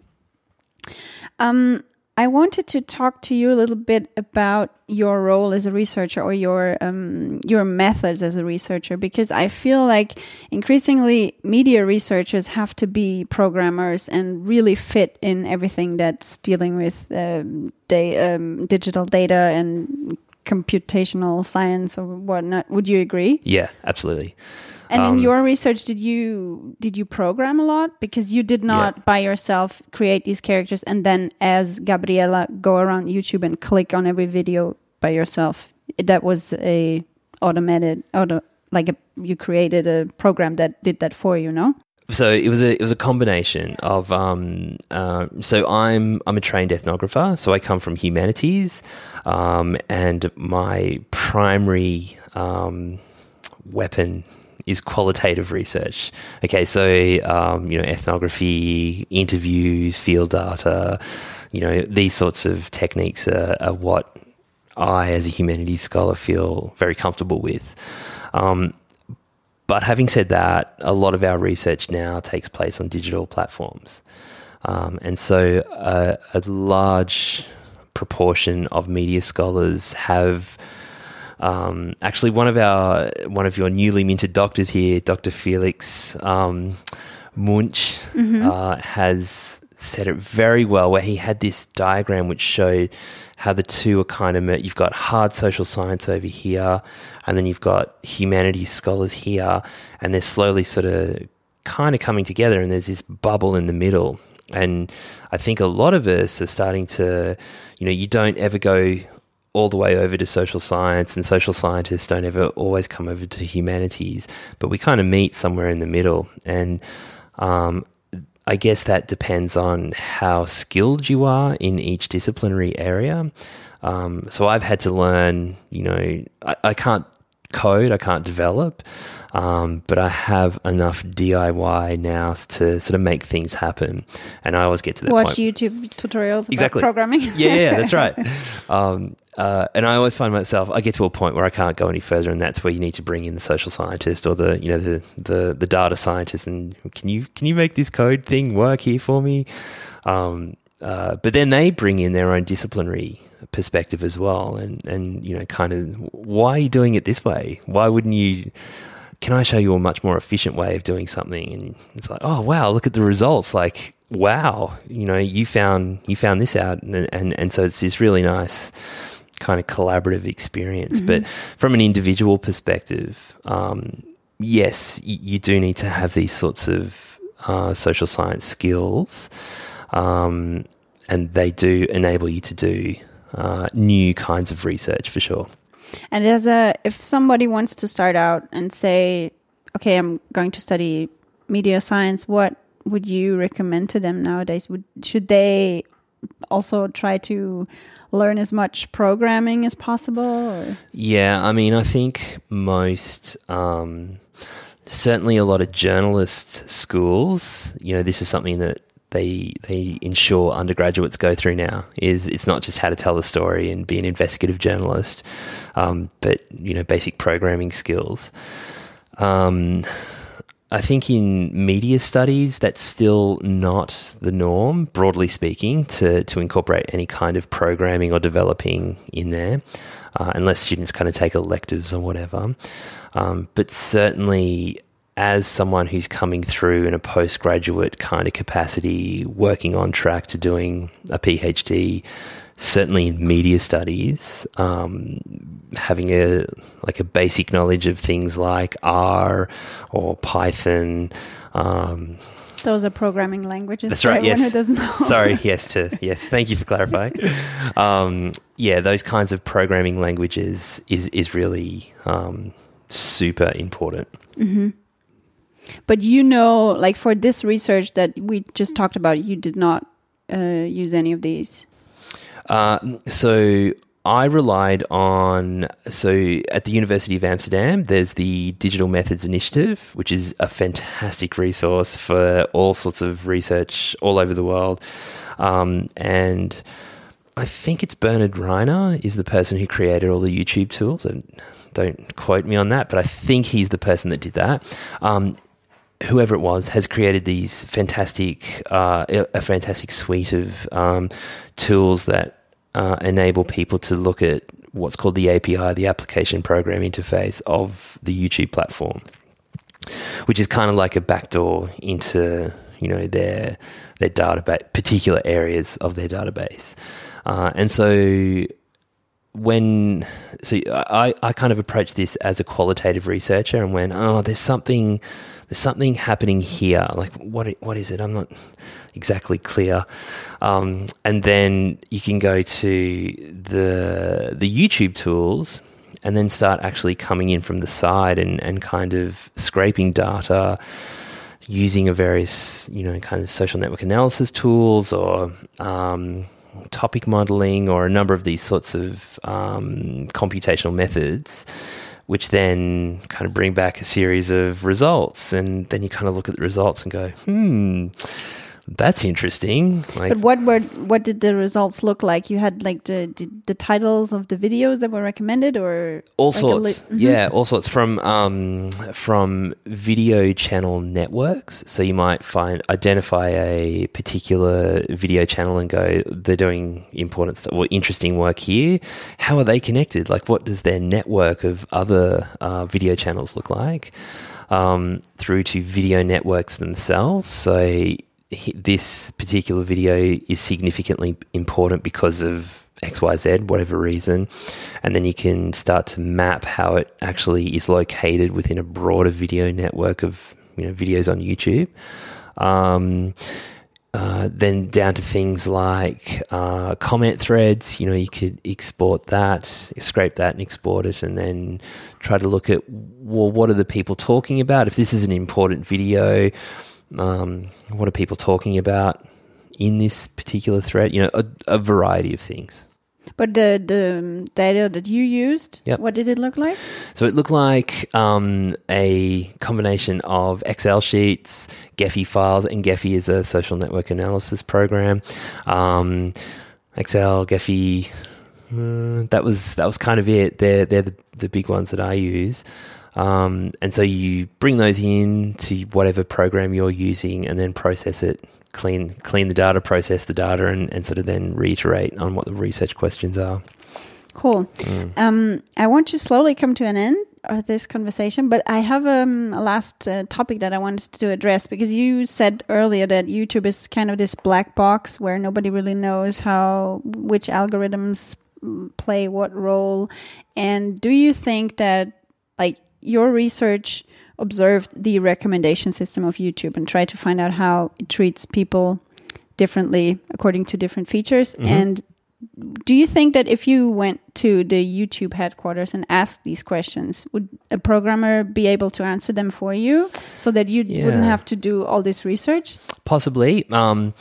Um, I wanted to talk to you a little bit about your role as a researcher or your um, your methods as a researcher because I feel like increasingly media researchers have to be programmers and really fit in everything that's dealing with um, um, digital data and computational science or whatnot. Would you agree? Yeah, absolutely. And Um, in your research, did you did you program a lot because you did not by yourself create these characters and then as Gabriela go around YouTube and click on every video by yourself? That was a automated auto like a, you created a program that did that for you, no? So it was a it was a combination of um, uh, so I'm I'm a trained ethnographer, so I come from humanities, um, and my primary um, weapon is qualitative research. Okay, so um, you know ethnography, interviews, field data, you know these sorts of techniques are, are what I, as a humanities scholar, feel very comfortable with. Um, but having said that, a lot of our research now takes place on digital platforms. Um, and so uh, a large proportion of media scholars have um, actually one of our one of your newly minted doctors here, Dr. Felix um, Munch, uh, has said it very well. Where he had this diagram which showed how the two are kind of you've got hard social science over here, and then you've got humanities scholars here, and they're slowly sort of kind of coming together, and there's this bubble in the middle. And I think a lot of us are starting to, you know, you don't ever go all the way over to social science, and social scientists don't ever always come over to humanities, but we kind of meet somewhere in the middle. And um, I guess that depends on how skilled you are in each disciplinary area. Um, so I've had to learn, you know, I, I can't code, I can't develop, um, but I have enough DIY now to sort of make things happen. And I always get to that Watch point. YouTube tutorials Exactly. about programming. Yeah, yeah, that's right. Um, uh, and I always find myself, I get to a point where I can't go any further, and that's where you need to bring in the social scientist or the, you know, the the, the data scientist, and can you can you make this code thing work here for me? Um, uh, but then they bring in their own disciplinary perspective as well, and and you know, kind of why are you doing it this way? Why wouldn't you? Can I show you a much more efficient way of doing something? And it's like, oh wow, look at the results! Like, wow, you know, you found you found this out, and and, and so it's this really nice kind of collaborative experience. But from an individual perspective, um, yes, you, you do need to have these sorts of uh, social science skills, um, and they do enable you to do uh, new kinds of research for sure. And as a, if somebody wants to start out and say, okay, I'm going to study media science, what would you recommend to them nowadays? Would should they also try to learn as much programming as possible? Or? Yeah, I mean, I think most, um, certainly a lot of journalist schools, you know, this is something that they they ensure undergraduates go through now. Is it's not just how to tell a story and be an investigative journalist, um, but you know, basic programming skills. Um, I think in media studies, that's still not the norm, broadly speaking, to, to incorporate any kind of programming or developing in there, uh, unless students kind of take electives or whatever. Um, but certainly, as someone who's coming through in a postgraduate kind of capacity, working on track to doing a PhD, certainly in media studies, um, having a like a basic knowledge of things like R or Python. Um, Those are programming languages. That's right, yes. Know. sorry, yes to yes. Thank you for clarifying. Um, yeah, those kinds of programming languages is is really um, super important. But you know, like for this research that we just talked about, you did not uh, use any of these. Uh, so I relied on so at the University of Amsterdam, there's the Digital Methods Initiative, which is a fantastic resource for all sorts of research all over the world, um, and I think it's Bernard Rieder is the person who created all the YouTube tools, and don't quote me on that, but I think he's the person that did that. Um, whoever it was has created these fantastic, uh, a fantastic suite of um, tools that uh, enable people to look at what's called the API, the application program interface of the YouTube platform, which is kind of like a backdoor into you know their their database, particular areas of their database, uh, and so when so I, I kind of approached this as a qualitative researcher and went, oh, there's something there's something happening here. Like what what is it? I'm not exactly clear. Um, and then you can go to the the YouTube tools and then start actually coming in from the side and, and kind of scraping data using a various, you know, kind of social network analysis tools or um, topic modeling or a number of these sorts of um, computational methods, which then kind of bring back a series of results. And then you kind of look at the results and go, hmm, that's interesting. Like, But what were what did the results look like? You had like the the, the titles of the videos that were recommended, or all like sorts, li- Mhm. yeah, all sorts from um, from video channel networks. So you might find identify a particular video channel and go, they're doing important stuff or interesting work here. How are they connected? Like, what does their network of other uh, video channels look like? Um, through to video networks themselves. So this particular video is significantly important because of XYZ, whatever reason. And then you can start to map how it actually is located within a broader video network of you know videos on YouTube. Um, uh, then down to things like uh, comment threads. You know, you could export that, scrape that, and export it, and then try to look at well, what are the people talking about? If this is an important video, um, what are people talking about in this particular thread? You know, a, a variety of things. But the the data that you used, Yep. what did it look like? So it looked like um, a combination of Excel sheets, Gephi files, and Gephi is a social network analysis program. Um, Excel, Gephi, uh, that was that was kind of it. They're they're the, the big ones that I use. Um, and so you bring those in to whatever program you're using, and then process it, clean clean the data, process the data, and, and sort of then reiterate on what the research questions are. Cool. Um, I want to slowly come to an end of this conversation, but I have um, a last uh, topic that I wanted to address because you said earlier that YouTube is kind of this black box where nobody really knows how which algorithms mm, play what role. And do you think that your research observed the recommendation system of YouTube and tried to find out how it treats people differently according to different features and do you think that if you went to the YouTube headquarters and asked these questions, would a programmer be able to answer them for you so that you wouldn't have to do all this research? Possibly. Um,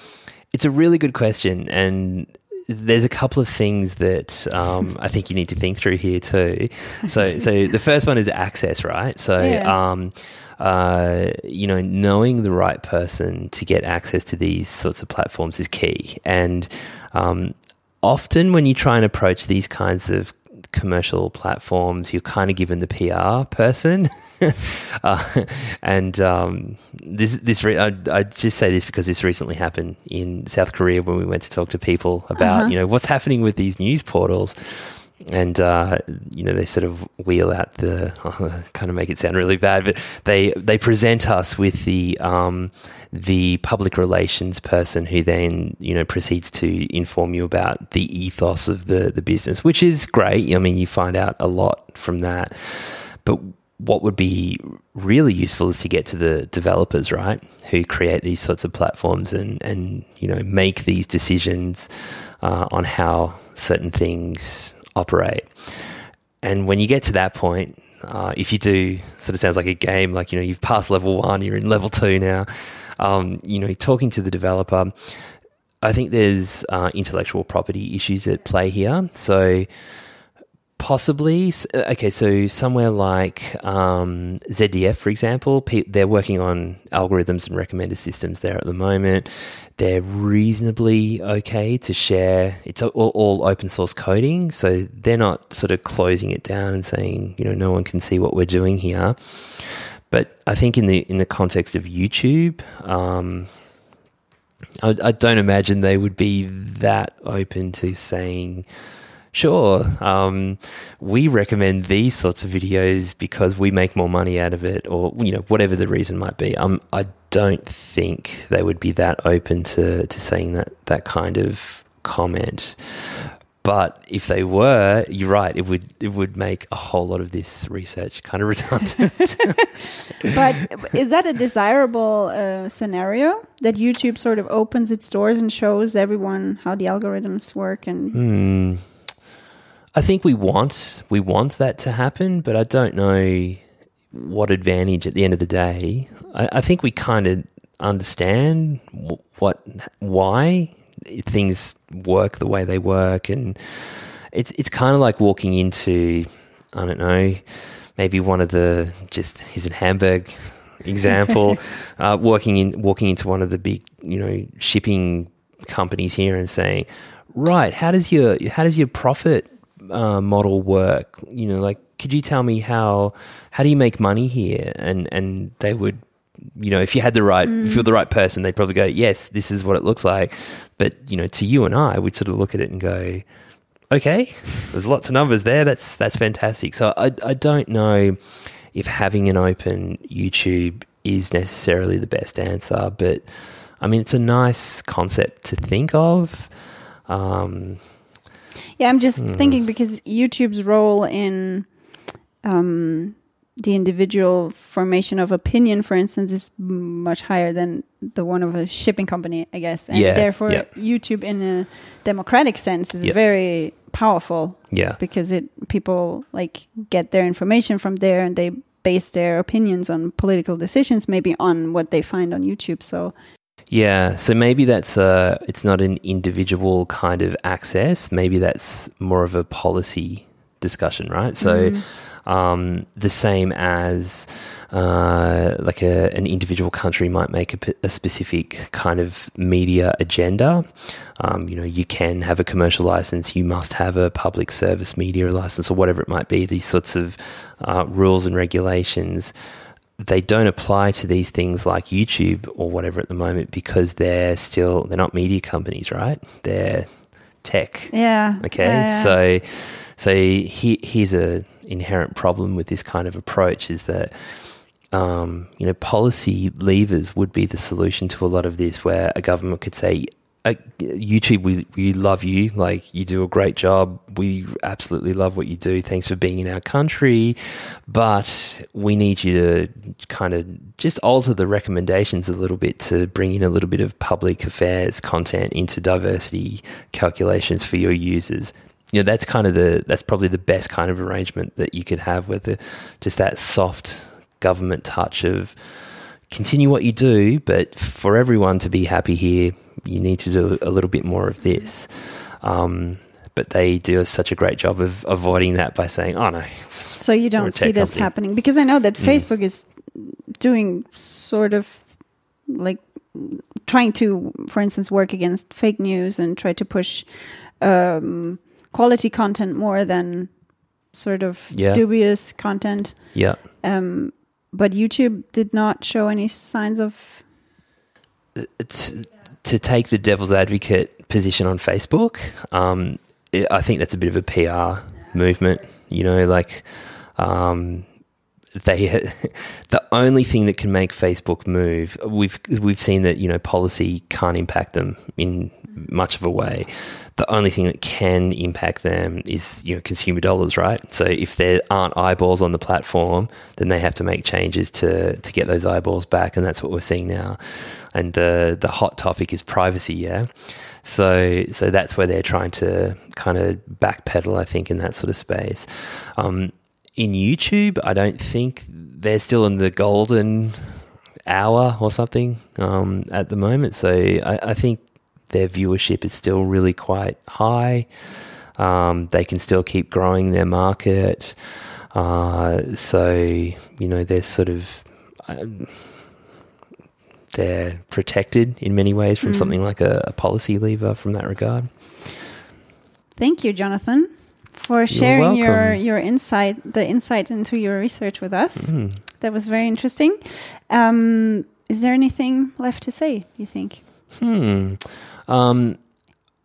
it's a really good question, and there's a couple of things that um, I think you need to think through here too. So, so the first one is access, right? So, Yeah. um, uh, you know, knowing the right person to get access to these sorts of platforms is key, and um, often when you try and approach these kinds of commercial platforms, you're kind of given the PR person. uh, and um, this, this, re- I, I just say this because this recently happened in South Korea when we went to talk to people about, Uh-huh. you know, what's happening with these news portals. And uh, you know they sort of wheel out the kind of make it sound really bad, but they they present us with the um, the public relations person who then you know proceeds to inform you about the ethos of the the business, which is great. I mean, you find out a lot from that. But what would be really useful is to get to the developers, right, who create these sorts of platforms and and you know make these decisions uh, on how certain things operate. And when you get to that point, uh, if you do, sort of sounds like a game, like, you know, you've passed level one, you're in level two now, um, you know, talking to the developer, I think there's uh, intellectual property issues at play here. So, possibly, uh, okay, so somewhere like um, ZDF, for example, they're working on algorithms and recommender systems there at the moment. They're reasonably okay to share. It's all, all open source coding, so they're not sort of closing it down and saying, you know, no one can see what we're doing here. But I think in the in the context of YouTube, um, I, I don't imagine they would be that open to saying, sure, um, we recommend these sorts of videos because we make more money out of it, or you know, whatever the reason might be. Um, I don't think they would be that open to to saying that that kind of comment. But if they were, you're right. It would it would make a whole lot of this research kind of redundant. But is that a desirable uh, scenario that YouTube sort of opens its doors and shows everyone how the algorithms work? And Hmm. I think we want we want that to happen, but I don't know what advantage at the end of the day. I, I think we kind of understand wh- what why things work the way they work, and it's it's kind of like walking into I don't know maybe one of the just here's a Hamburg example, uh, walking in walking into one of the big you know shipping companies here and saying, right, how does your how does your profit uh, model work? You know, like could you tell me how how do you make money here? And and they would. You know, if you had the right, if you're the right person, they'd probably go, "Yes, this is what it looks like." But you know, to you and I, we'd sort of look at it and go, okay, there's lots of numbers there. That's that's fantastic. So I I don't know if having an open YouTube is necessarily the best answer, but I mean it's a nice concept to think of. Um, yeah, I'm just Hmm. thinking because YouTube's role in um, the individual formation of opinion, for instance, is much higher than the one of a shipping company, I guess. And Yeah, therefore, yeah. YouTube, in a democratic sense, is very powerful Yeah. because it people like get their information from there and they base their opinions on political decisions, maybe on what they find on YouTube. So Yeah, so maybe that's a it's not an individual kind of access. Maybe that's more of a policy discussion, right? So, mm-hmm. Um, the same as uh, like a, an individual country might make a, specific kind of media agenda. Um, you know, you can have a commercial license, you must have a public service media license, or whatever it might be. These sorts of uh, rules and regulations they don't apply to these things like YouTube or whatever at the moment because they're still they're not media companies, right? They're tech. yeah, Okay, yeah, yeah. so so he, here's a inherent problem with this kind of approach is that um, you know policy levers would be the solution to a lot of this, where a government could say. Uh, YouTube, we, we love you. Like, you do a great job. We absolutely love what you do. Thanks for being in our country. But we need you to kind of just alter the recommendations a little bit to bring in a little bit of public affairs content into diversity calculations for your users. You know, that's kind of the, that's probably the best kind of arrangement that you could have with the, just that soft government touch of, continue what you do, but for everyone to be happy here, you need to do a little bit more of this. Um, but they do such a great job of avoiding that by saying, "Oh no, So you don't see this company. happening because I know that Mm. Facebook is doing sort of like trying to, for instance, work against fake news and try to push um, quality content more than sort of Yeah. dubious content. yeah, Um, but YouTube did not show any signs of. it's, to take the devil's advocate position on Facebook, um, I I think that's a bit of a PR movement. You know, like um, they the only thing that can make Facebook move. We've we've seen that you know policy can't impact them in much of a way. The only thing that can impact them is you know consumer dollars, right? So if there aren't eyeballs on the platform, then they have to make changes to to get those eyeballs back, and that's what we're seeing now. And the the hot topic is privacy, yeah. So so that's where they're trying to kind of backpedal, I think, in that sort of space. Um, in YouTube, I don't think they're still in the golden hour or something um, at the moment. So I, I think their viewership is still really quite high. Um, they can still keep growing their market. Uh, so you know they're sort of um, they're protected in many ways from something like a, a policy lever from that regard. Thank you, Jonathan, for sharing your your insight, the insight into your research with us. Mm. That was very interesting. Um, is there anything left to say? You think? Hmm. Um,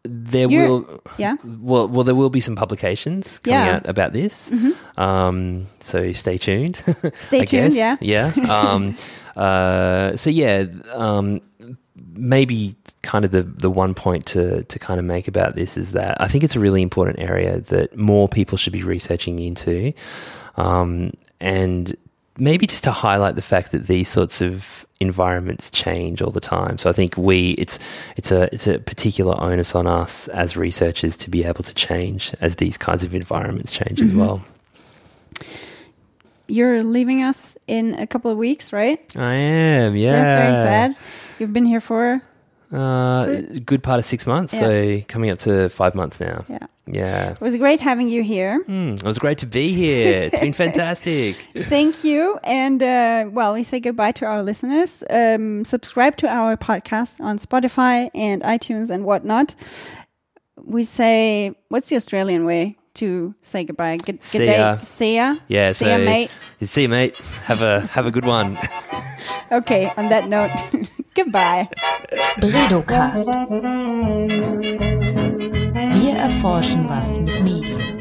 there You're- will Yeah. well, well, there will be some publications coming Yeah. out about this. Mhm. Um, so stay tuned. Stay tuned. Yeah. Yeah. Um, uh, so yeah, um, maybe kind of the the one point to to kind of make about this is that I think it's a really important area that more people should be researching into, um, and maybe just to highlight the fact that these sorts of environments change all the time. So I think we it's it's a it's a particular onus on us as researchers to be able to change as these kinds of environments change as mm-hmm. well. You're leaving us in a couple of weeks, right? I am, yeah. That's very sad. You've been here for Uh, good part of six months, so coming up to five months now. yeah. Yeah. It was great having you here. Mm, it was great to be here. It's been fantastic. Thank you. And uh, well, we say goodbye to our listeners. Um, subscribe to our podcast on Spotify and iTunes and whatnot. We say, what's the Australian way to say goodbye? Good, good See day. ya. See ya. Yeah. See so, ya, mate. See you, mate. Have a have a good one. Okay, on that note, goodbye. Bredocast. Wir erforschen was mit Medien.